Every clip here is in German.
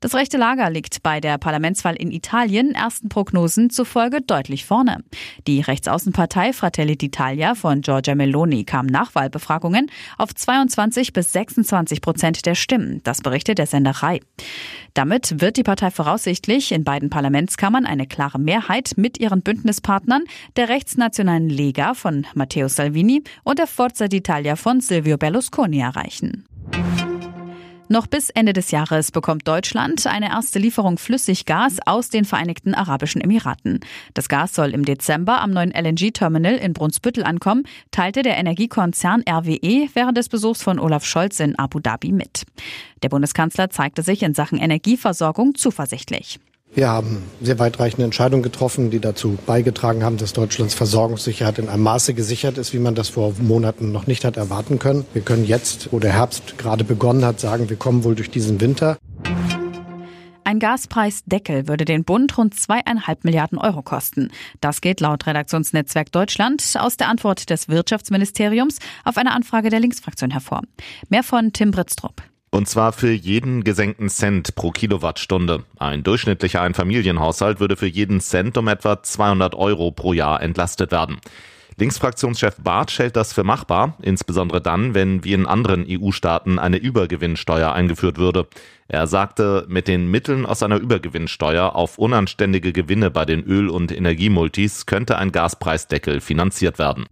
Das rechte Lager liegt bei der Parlamentswahl in Italien ersten Prognosen zufolge deutlich vorne. Die Rechtsaußenpartei Fratelli d'Italia von Giorgia Meloni kam nach Wahlbefragungen auf 22 bis 26 Prozent der Stimmen. Das berichtet der Senderei. Damit wird die Partei voraussichtlich in beiden Parlamentskammern eine klare Mehrheit mit ihren Bündnispartnern, der rechtsnationalen Lega von Matteo Salvini und der Forza d'Italia von Silvio Berlusconi erreichen. Noch bis Ende des Jahres bekommt Deutschland eine erste Lieferung Flüssiggas aus den Vereinigten Arabischen Emiraten. Das Gas soll im Dezember am neuen LNG-Terminal in Brunsbüttel ankommen, teilte der Energiekonzern RWE während des Besuchs von Olaf Scholz in Abu Dhabi mit. Der Bundeskanzler zeigte sich in Sachen Energieversorgung zuversichtlich. Wir haben sehr weitreichende Entscheidungen getroffen, die dazu beigetragen haben, dass Deutschlands Versorgungssicherheit in einem Maße gesichert ist, wie man das vor Monaten noch nicht hat erwarten können. Wir können jetzt, wo der Herbst gerade begonnen hat, sagen, wir kommen wohl durch diesen Winter. Ein Gaspreisdeckel würde den Bund rund zweieinhalb Milliarden Euro kosten. Das geht laut Redaktionsnetzwerk Deutschland aus der Antwort des Wirtschaftsministeriums auf eine Anfrage der Linksfraktion hervor. Mehr von Tim Britztrup. Und zwar für jeden gesenkten Cent pro Kilowattstunde. Ein durchschnittlicher Einfamilienhaushalt würde für jeden Cent um etwa 200 Euro pro Jahr entlastet werden. Linksfraktionschef Bartsch hält das für machbar, insbesondere dann, wenn wie in anderen EU-Staaten eine Übergewinnsteuer eingeführt würde. Er sagte, mit den Mitteln aus einer Übergewinnsteuer auf unanständige Gewinne bei den Öl- und Energiemultis könnte ein Gaspreisdeckel finanziert werden.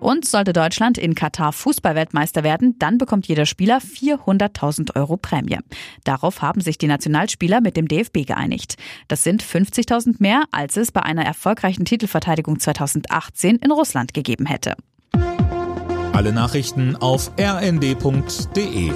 Und sollte Deutschland in Katar Fußballweltmeister werden, dann bekommt jeder Spieler 400.000 Euro Prämie. Darauf haben sich die Nationalspieler mit dem DFB geeinigt. Das sind 50.000 mehr, als es bei einer erfolgreichen Titelverteidigung 2018 in Russland gegeben hätte. Alle Nachrichten auf rnd.de